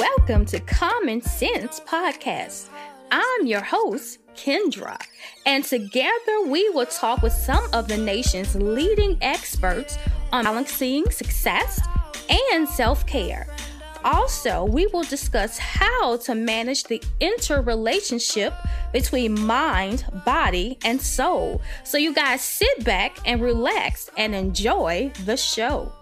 welcome to Common Sense Podcast. I'm your host, Kendra, and together we will talk with some of the nation's leading experts on balancing success and self care. Also, we will discuss how to manage the interrelationship between mind, body, and soul. So, you guys sit back and relax and enjoy the show.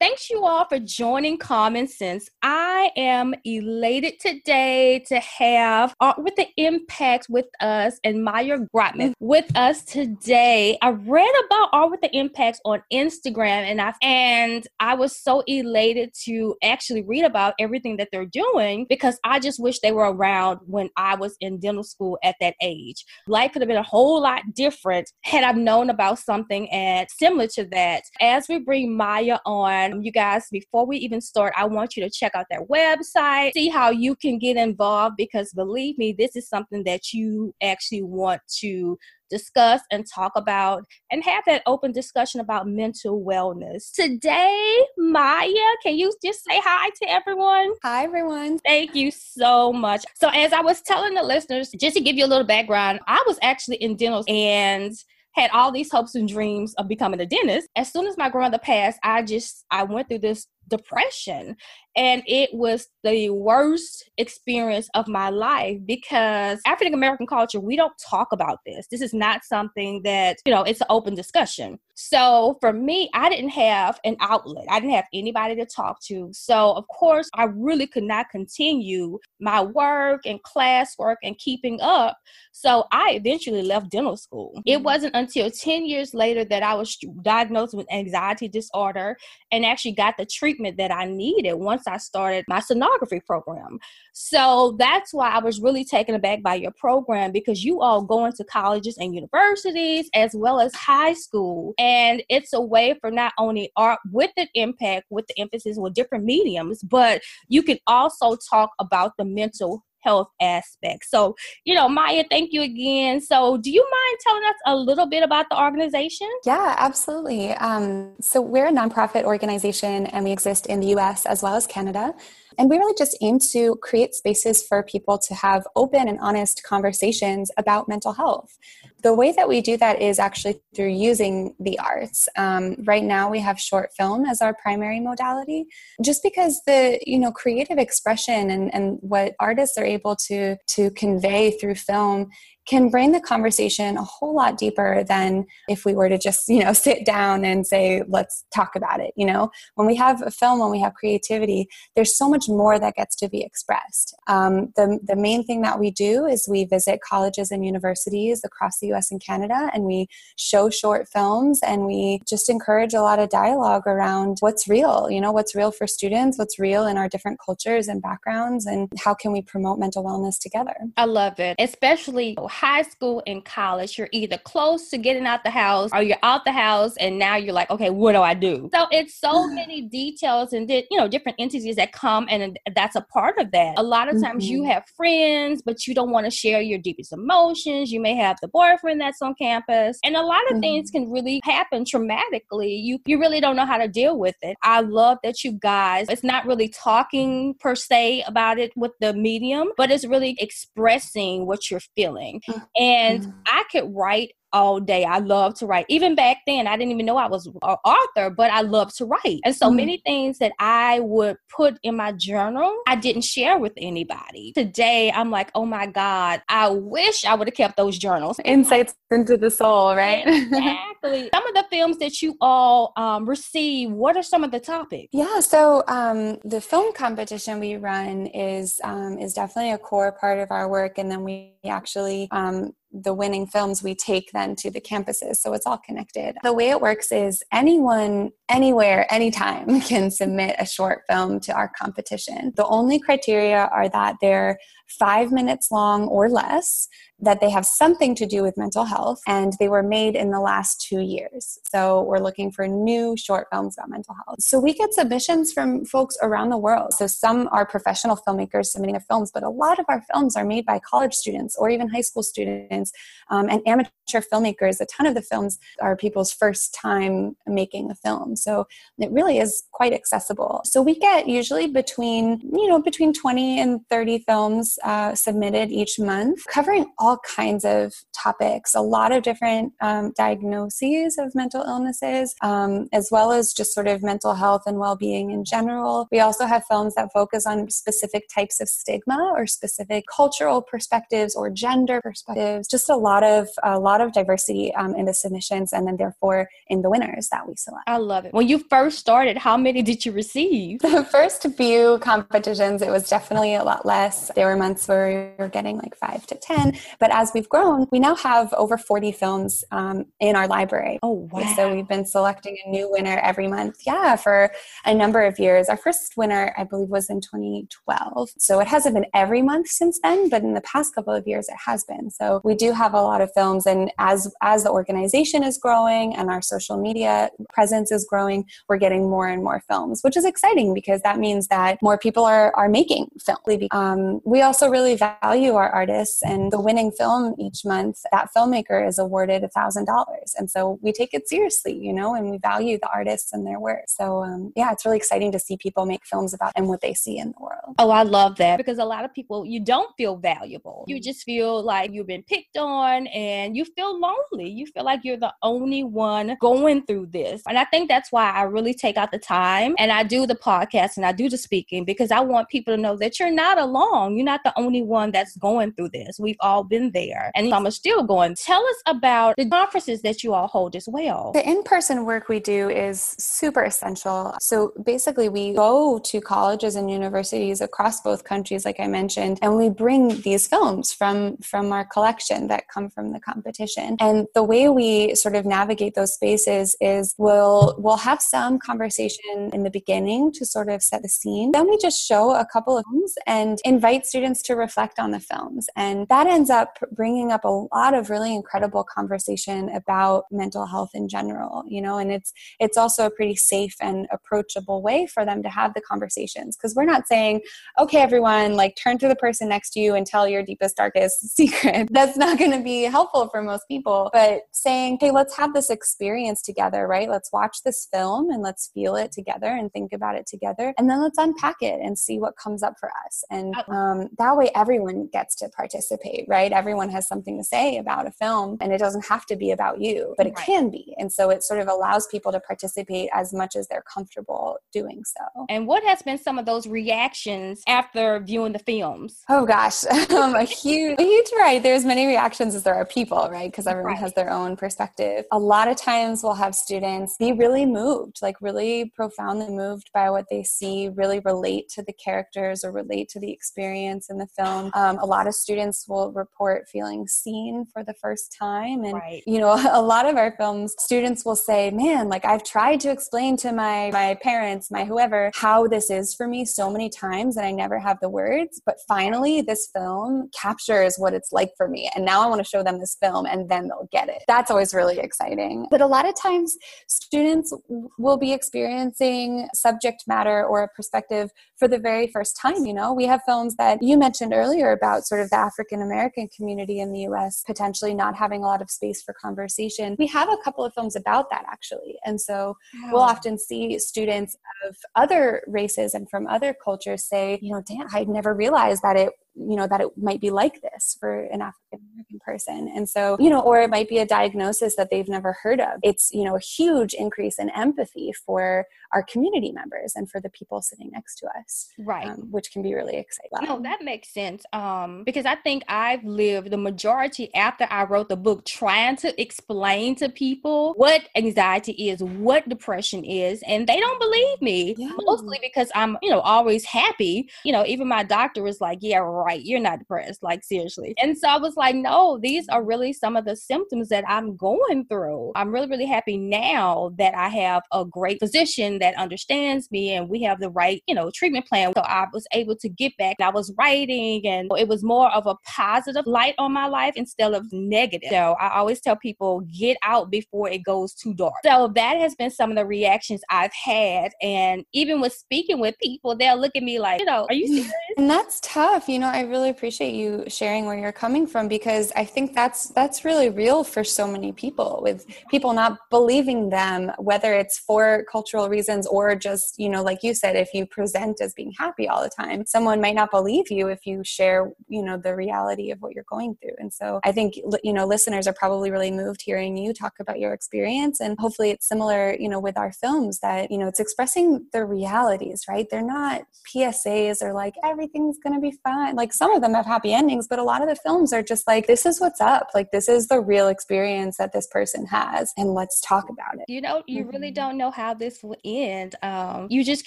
Thanks you all for joining Common Sense. I am elated today to have Art with the Impact with us and Maya Grotman mm. with us today. I read about Art with the Impact on Instagram and I and I was so elated to actually read about everything that they're doing because I just wish they were around when I was in dental school at that age. Life could have been a whole lot different had I known about something and similar to that. As we bring Maya on you guys, before we even start, I want you to check out their website, see how you can get involved because believe me, this is something that you actually want to discuss and talk about and have that open discussion about mental wellness. Today, Maya, can you just say hi to everyone? Hi, everyone. Thank you so much. So, as I was telling the listeners, just to give you a little background, I was actually in dental and had all these hopes and dreams of becoming a dentist. As soon as my grandmother passed, I just I went through this depression and it was the worst experience of my life because African American culture, we don't talk about this. This is not something that, you know, it's an open discussion. So for me, I didn't have an outlet. I didn't have anybody to talk to. So of course, I really could not continue my work and classwork and keeping up. So I eventually left dental school. It mm-hmm. wasn't until 10 years later that I was diagnosed with anxiety disorder and actually got the treatment that I needed once I started my sonography program. So that's why I was really taken aback by your program because you all go into colleges and universities as well as high school. And it's a way for not only art with an impact, with the emphasis with different mediums, but you can also talk about the mental health aspect. So, you know, Maya, thank you again. So, do you mind telling us a little bit about the organization? Yeah, absolutely. Um, so, we're a nonprofit organization and we exist in the US as well as Canada. And we really just aim to create spaces for people to have open and honest conversations about mental health. The way that we do that is actually through using the arts. Um, right now, we have short film as our primary modality, just because the you know creative expression and, and what artists are able to to convey through film can bring the conversation a whole lot deeper than if we were to just you know sit down and say let's talk about it you know? When we have a film when we have creativity there's so much more that gets to be expressed. Um, the, the main thing that we do is we visit colleges and universities across the us and canada and we show short films and we just encourage a lot of dialogue around what's real you know what's real for students what's real in our different cultures and backgrounds and how can we promote mental wellness together. I love it especially high school and college, you're either close to getting out the house or you're out the house and now you're like, okay, what do I do? So it's so many details and you know different entities that come and that's a part of that. A lot of times mm-hmm. you have friends, but you don't want to share your deepest emotions. You may have the boyfriend that's on campus, and a lot of mm-hmm. things can really happen traumatically. You you really don't know how to deal with it. I love that you guys. It's not really talking per se about it with the medium, but it's really expressing what you're feeling. And mm-hmm. I could write all day. I love to write. Even back then, I didn't even know I was an author, but I love to write. And so mm-hmm. many things that I would put in my journal, I didn't share with anybody. Today, I'm like, oh my God, I wish I would have kept those journals. Insights into the soul, right? exactly. some of the films that you all um, receive, what are some of the topics? Yeah, so um, the film competition we run is um, is definitely a core part of our work, and then we actually um, the winning films we take then to the campuses. So it's all connected. The way it works is anyone, anywhere, anytime can submit a short film to our competition. The only criteria are that they're five minutes long or less that they have something to do with mental health and they were made in the last two years. So we're looking for new short films about mental health. So we get submissions from folks around the world. So some are professional filmmakers submitting their films, but a lot of our films are made by college students or even high school students um, and amateur filmmakers. A ton of the films are people's first time making a film. So it really is quite accessible. So we get usually between, you know, between 20 and 30 films uh, submitted each month covering all kinds of topics, a lot of different um, diagnoses of mental illnesses, um, as well as just sort of mental health and well being in general. We also have films that focus on specific types of stigma or specific cultural perspectives or gender perspectives. Just a lot of a lot of diversity um, in the submissions, and then therefore in the winners that we select. I love it. When you first started, how many did you receive? The first few competitions, it was definitely a lot less. There were months where we were getting like five to ten, but as we've grown, we now have over 40 films um, in our library. Oh, wow. So we've been selecting a new winner every month, yeah, for a number of years. Our first winner, I believe, was in 2012. So it hasn't been every month since then, but in the past couple of years, it has been. So we do have a lot of films. And as, as the organization is growing and our social media presence is growing, we're getting more and more films, which is exciting because that means that more people are, are making film. Um, we also really value our artists and the winning film each month, that filmmaker is awarded a thousand dollars. And so we take it seriously, you know, and we value the artists and their work. So um, yeah, it's really exciting to see people make films about and what they see in the world. Oh, I love that because a lot of people you don't feel valuable. You just feel like you've been picked on and you feel lonely. You feel like you're the only one going through this. And I think that's why I really take out the time and I do the podcast and I do the speaking because I want people to know that you're not alone. You're not the only one that's going through this. We've all been there. And I'm still going. Tell us about the conferences that you all hold as well. The in person work we do is super essential. So basically, we go to colleges and universities across both countries, like I mentioned, and we bring these films from, from our collection that come from the competition. And the way we sort of navigate those spaces is we'll, we'll have some conversation in the beginning to sort of set the scene. Then we just show a couple of films and invite students to reflect on the films. And that ends up bringing up a lot of really incredible conversation about mental health in general you know and it's it's also a pretty safe and approachable way for them to have the conversations because we're not saying okay everyone like turn to the person next to you and tell your deepest darkest secret. That's not going to be helpful for most people but saying hey let's have this experience together right? Let's watch this film and let's feel it together and think about it together and then let's unpack it and see what comes up for us. And um, that way everyone gets to participate right? Everyone has something to say about a film and it doesn't have to be about you but it right. can be. And so it sort of allows people to participate as much as they're comfortable doing so. And what has been some of those reactions after viewing the films? Oh gosh. Um, a huge a huge right there's many reactions as there are people right? Because everyone right. has their own perspective. A lot of times we'll have students be really moved like really profoundly moved by what they see really relate to the characters or relate to the experience in the film um, a lot of students will report feeling seen for the first time. And, right. you know, a lot of our films, students will say, man, like I've tried to explain to my, my parents, my whoever, how this is for me so many times and I never have the words. But finally, this film captures what it's like for me. And now I want to show them this film and then they'll get it. That's always really exciting. But a lot of times, students will be experiencing subject matter or a perspective for the very first time. You know, we have films that you mentioned earlier about sort of the African American community in the US potentially not having a lot of space for conversation. We have a couple of films about that actually. And so wow. we'll often see students of other races and from other cultures say, you know, damn, I'd never realized that it you know that it might be like this for an african american person. And so you know or it might be a diagnosis that they've never heard of. It's you know a huge increase in empathy for our community members and for the people sitting next to us right. um, which can be really exciting. No that makes sense um, because i think i've lived the majority after i wrote the book trying to explain to people what anxiety is what depression is and they don't believe me. Yeah. mostly because i'm you know always happy. You know even my doctor was like yeah right right. You're not depressed. Like, seriously. And so I was like, no, these are really some of the symptoms that I'm going through. I'm really, really happy now that I have a great physician that understands me and we have the right, you know, treatment plan. So I was able to get back. I was writing and it was more of a positive light on my life instead of negative. So I always tell people get out before it goes too dark. So that has been some of the reactions I've had. And even with speaking with people, they'll look at me like, you know, are you serious? And that's tough. You know, I really appreciate you sharing where you're coming from because I think that's that's really real for so many people with people not believing them, whether it's for cultural reasons or just, you know, like you said, if you present as being happy all the time, someone might not believe you if you share, you know, the reality of what you're going through. And so I think, you know, listeners are probably really moved hearing you talk about your experience. And hopefully it's similar, you know, with our films that, you know, it's expressing the realities, right? They're not PSAs or like everything's going to be fine. Like some of them have happy endings, but a lot of the films are just like, this is what's up. Like this is the real experience that this person has. And let's talk about it. You know, you really mm-hmm. don't know how this will end. Um, you just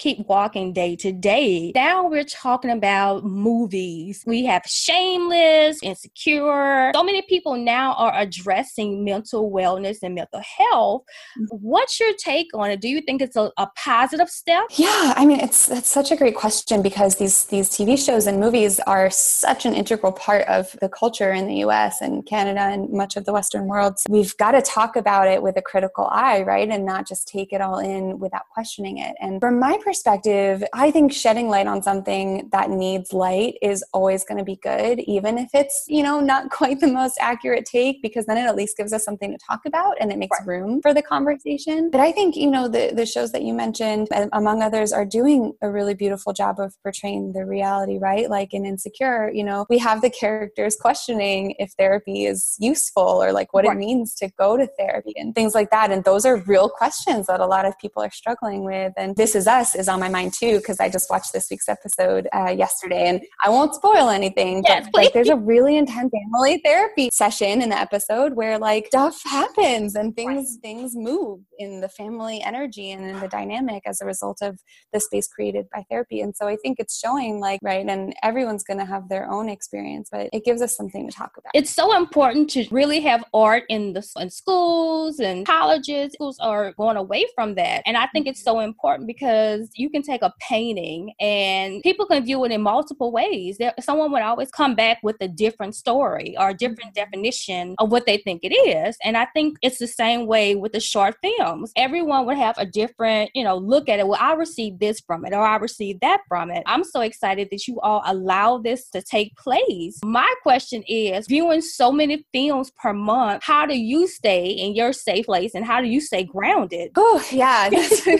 keep walking day to day. Now we're talking about movies. We have Shameless, Insecure. So many people now are addressing mental wellness and mental health. Mm-hmm. What's your take on it? Do you think it's a, a positive step? Yeah, I mean, it's that's such a great question because these these TV shows and movies are such an integral part of the culture in the US and Canada and much of the Western world. We've got to talk about it with a critical eye, right? And not just take it all in without questioning it. And from my perspective, I think shedding light on something that needs light is always going to be good, even if it's, you know, not quite the most accurate take, because then it at least gives us something to talk about and it makes right. room for the conversation. But I think, you know, the, the shows that you mentioned, among others, are doing a really beautiful job of portraying the reality, right? Like in Insecure, you know, we have the characters questioning if therapy is useful or like what right. it means to go to therapy and things like that. And those are real questions that a lot of people are struggling with. And This Is Us is on my mind too, because I just watched this week's episode uh, yesterday and I won't spoil anything, yes, but like there's a really intense family therapy session in the episode where like stuff happens and things, right. things move in the family energy and in the dynamic as a result of the space created by therapy. And so I think it's showing like, right, and everyone's going to have their own experience, but it gives us something to talk about. It's so important to really have art in the in schools and colleges. Schools are going away from that. And I think it's mm-hmm. so important because you can take a painting and people can view it in multiple ways. There, someone would always come back with a different story or a different mm-hmm. definition of what they think it is. And I think it's the same way with the short films. Everyone would have a different, you know, look at it. Well, I received this from it or I received that from it. I'm so excited that you all allow this to take place. My question is viewing so many films per month, how do you stay in your safe place and how do you stay grounded? Oh, yeah, that's a,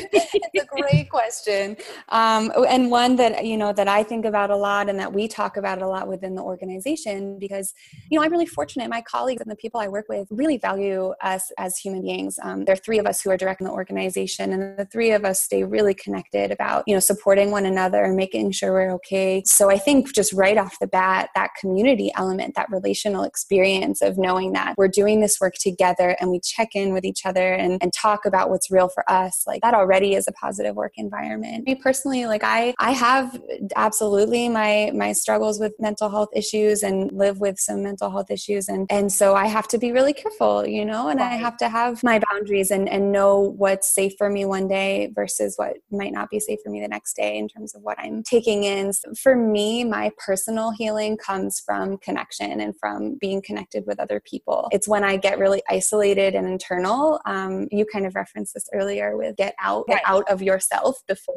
great question. Um, and one that, you know, that I think about a lot and that we talk about a lot within the organization because, you know, I'm really fortunate. My colleagues and the people I work with really value us as human beings. Um, there are three of us who are direct in the organization and the three of us stay really connected about, you know, supporting one another and making sure we're okay. So I think just right off the bat, that community element, that relational experience of knowing that we're doing this work together and we check in with each other and, and talk about what's real for us, like that already is a positive work environment. Me personally, like I, I have absolutely my, my struggles with mental health issues and live with some mental health issues. And, and so I have to be really careful, you know, and I have to have my boundaries and, and know what's safe for me one day versus what might not be safe for me the next day in terms of what I'm taking in. So for me, my personal healing comes from connection and from being connected with other people. It's when I get really isolated and internal. Um, you kind of referenced this earlier with get out, get out of yourself before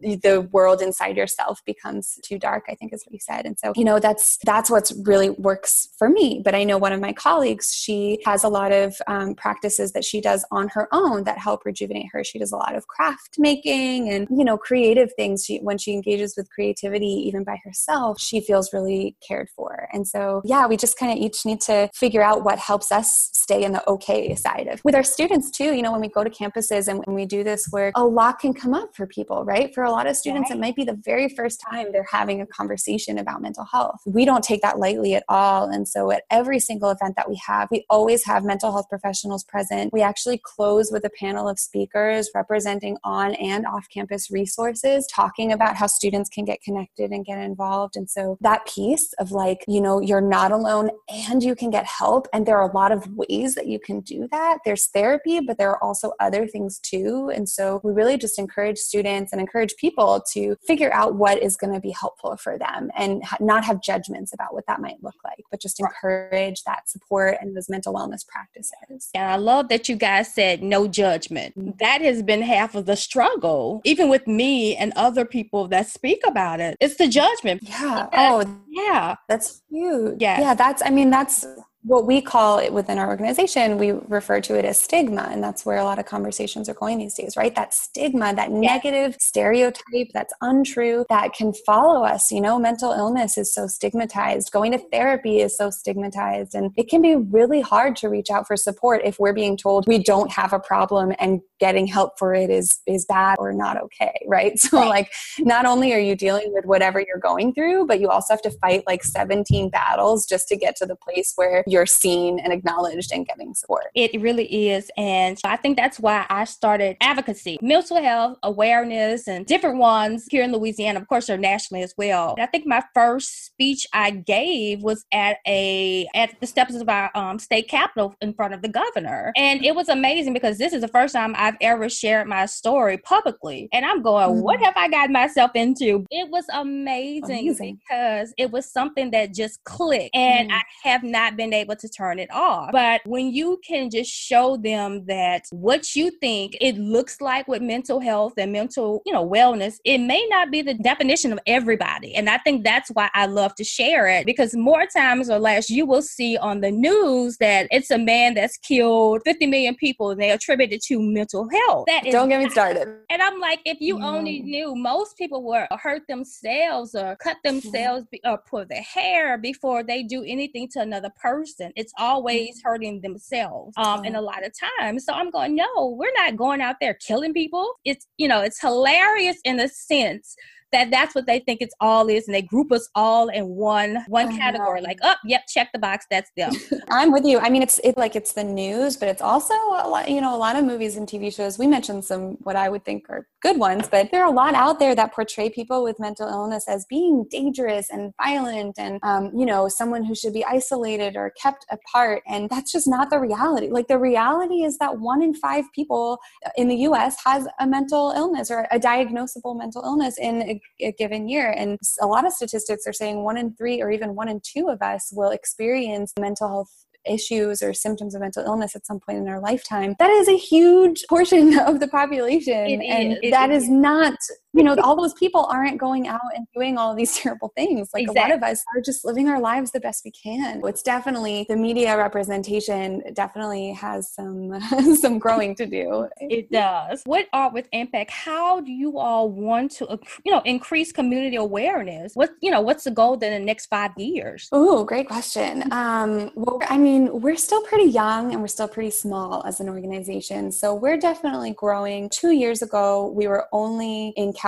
the world inside yourself becomes too dark. I think is what you said. And so you know that's that's what's really works for me. But I know one of my colleagues, she has a lot of um, practices that she does on her own that help rejuvenate her. She does a lot of craft making and you know creative things. She when she engages with creativity even by herself, she feels really cared for. And so yeah, we just kind of each need to figure out what helps us stay in the okay side of with our students too. You know, when we go to campuses and when we do this work, a lot can come up for people, right? For a lot of students, right. it might be the very first time they're having a conversation about mental health. We don't take that lightly at all. And so at every single event that we have, we always have mental health professionals present. We actually close with a panel of speakers representing on and off campus resources, talking about how students can get connected and get involved. And And so that piece of like, you know, you're not alone and you can get help. And there are a lot of ways that you can do that. There's therapy, but there are also other things too. And so we really just encourage students and encourage people to figure out what is going to be helpful for them and not have judgments about what that might look like, but just encourage that support and those mental wellness practices. And I love that you guys said no judgment. Mm-hmm. That has been half of the struggle, even with me and other people that speak about it. It's the judgment. Yeah. Oh, yeah. That's huge. Yeah. Yeah. That's, I mean, that's what we call it within our organization, we refer to it as stigma. And that's where a lot of conversations are going these days, right? That stigma, that yeah. negative stereotype that's untrue that can follow us. You know, mental illness is so stigmatized. Going to therapy is so stigmatized. And it can be really hard to reach out for support if we're being told we don't have a problem and getting help for it is is bad or not okay, right? So right. like not only are you dealing with whatever you're going through, but you also have to fight like 17 battles just to get to the place where you're seen and acknowledged and getting support. It really is. And so I think that's why I started advocacy, mental health awareness, and different ones here in Louisiana. Of course, they're nationally as well. I think my first speech I gave was at a at the steps of our um, state capitol in front of the governor. And it was amazing because this is the first time I've ever shared my story publicly. And I'm going, mm. what have I got myself into? It was amazing, amazing. because it was something that just clicked. And mm. I have not been able able to turn it off. But when you can just show them that what you think it looks like with mental health and mental, you know, wellness, it may not be the definition of everybody. And I think that's why I love to share it because more times or less you will see on the news that it's a man that's killed 50 million people and they attribute it to mental health. That Don't get me started. And I'm like, if you only knew, most people will hurt themselves or cut themselves or pull their hair before they do anything to another person. It's always mm-hmm. hurting themselves. Um, and a lot of times. So I'm going, no, we're not going out there killing people. It's, you know, it's hilarious in a sense that that's what they think it's all is and they group us all in one one category like oh yep check the box that's them. I'm with you. I mean it's it like it's the news but it's also a lot you know a lot of movies and tv shows we mentioned some what i would think are good ones but there are a lot out there that portray people with mental illness as being dangerous and violent and um, you know someone who should be isolated or kept apart and that's just not the reality. Like the reality is that one in five people in the us has a mental illness or a diagnosable mental illness in a, given year. And a lot of statistics are saying one in three or even one in two of us will experience mental health issues or symptoms of mental illness at some point in our lifetime, that is a huge portion of the population. It and is. that is. is not, you know, all those people aren't going out and doing all these terrible things. Like exactly. a lot of us are just living our lives the best we can. It's definitely the media representation definitely has some some growing to do. It does. What Art with Impact, how do you all want to you know increase community awareness? What you know, what's the goal in the next five years? Oh, great question. Um, well, I mean mean, we're still pretty young and we're still pretty small as an organization. So we're definitely growing. Two years ago, we were only in California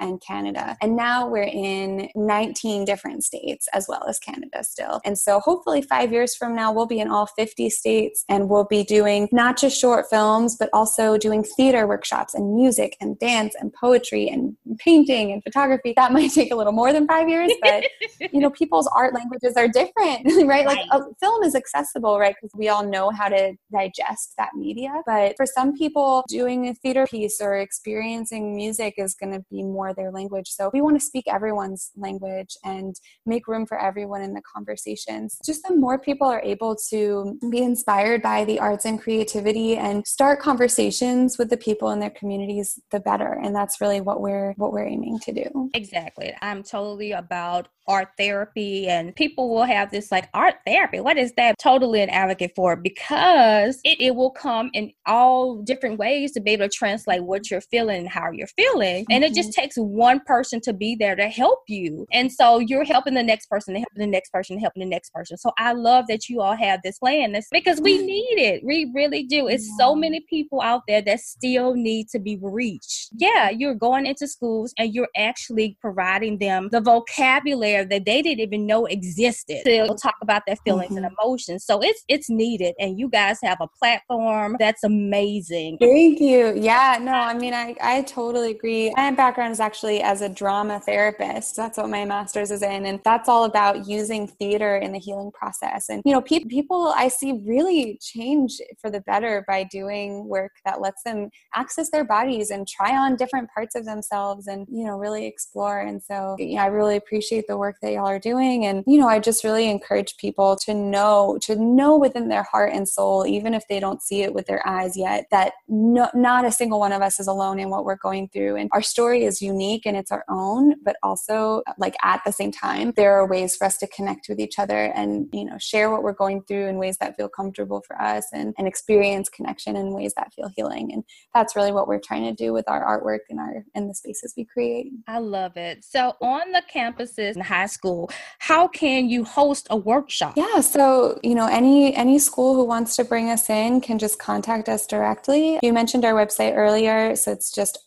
and Canada. And now we're in 19 different states as well as Canada still. And so hopefully, five years from now, we'll be in all 50 states and we'll be doing not just short films, but also doing theater workshops and music and dance and poetry and painting and photography. That might take a little more than five years, but you know, people's art languages are different, right? Like a film is accessible, right? Because we all know how to digest that media. But for some people, doing a theater piece or experiencing music is going to be more their language. So we want to speak everyone's language and make room for everyone in the conversations. Just the more people are able to be inspired by the arts and creativity and start conversations with the people in their communities, the better. And that's really what we're what we're aiming to do. Exactly. I'm totally about art therapy and people will have this like art therapy. What is that? totally an advocate for because it, it will come in all different ways to be able to translate what you're feeling and how you're feeling. Mm-hmm. And it just mm-hmm. takes one person to be there to help you. And so you're helping the next person, helping the next person, helping the next person. So I love that you all have this plan this because we need it. We really do. It's yeah. so many people out there that still need to be reached. Yeah, you're going into schools and you're actually providing them the vocabulary that they didn't even know existed to talk about their feelings mm-hmm. and emotions emotions. So it's it's needed and you guys have a platform that's amazing. Thank you. Yeah, no, I mean I, I totally agree. My background is actually as a drama therapist. That's what my master's is in. And that's all about using theater in the healing process. And, you know, pe- people I see really change for the better by doing work that lets them access their bodies and try on different parts of themselves and, you know, really explore. And so, you know, I really appreciate the work that y'all are doing. And, you know, I just really encourage people to know, to know within their heart and soul, even if they don't see it with their eyes yet, that no, not a single one of us is alone in what we're going through. And our story is unique and it's our own, but also, like, at the same time, there are ways for us to connect with each other and, you know, share what we're going through in ways that feel comfortable for us and, and experience connection in ways that feel healing. And that's really what we're trying to do with our artwork and our and the spaces we create. I love it. So on the campuses in high school, how can you host a workshop? Yeah, so you know, any any school who wants to bring us in can just contact us directly. You mentioned our website earlier, so it's just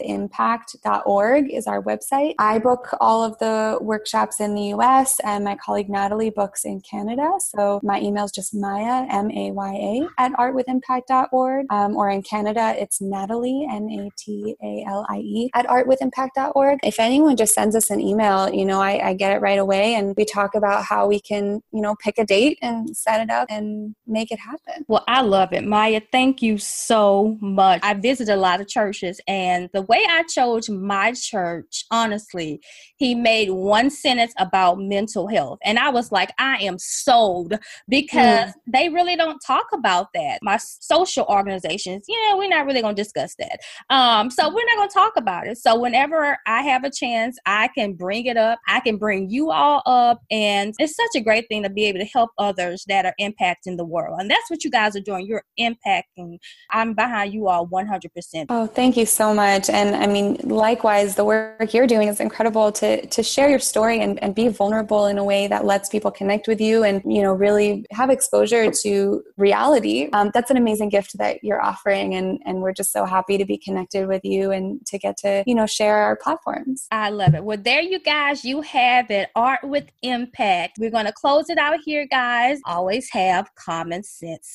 artwithimpact.org is our website. I book all of the workshops in the US and my colleague Natalie books in Canada. So my email is just Maya, M A Y A, at artwithimpact.org. Um, or in Canada, it's Natalie, N A T A L I E, at artwithimpact.org. If anyone just sends us an email, you know, I, I get it right away and we talk about how we can, you know, pick a date and set it up and make it happen. Well, I love it. Maya, thank you so much. I visited a lot of churches and the way I chose my church, honestly, he made one sentence about mental health. And I was like, I am sold because mm. they really don't talk about that. My social organizations, yeah, we're not really going to discuss that. Um, so we're not going to talk about it. So whenever I have a chance, I can bring it up. I can bring you all up. And it's such a great thing to be able to help others that are impacting the world. And that's what you guys are doing. You're impacting. I'm behind you all 100%. Oh, thank you so much. And I mean, likewise, the work you're doing is incredible to, to share your story and, and be vulnerable in a way that lets people connect with you and, you know, really have exposure to reality. Um, that's an amazing gift that you're offering. And, and we're just so happy to be connected with you and to get to, you know, share our platforms. I love it. Well, there you guys, you have it. Art with impact. We're going to close it out here, guys. Always have common sense.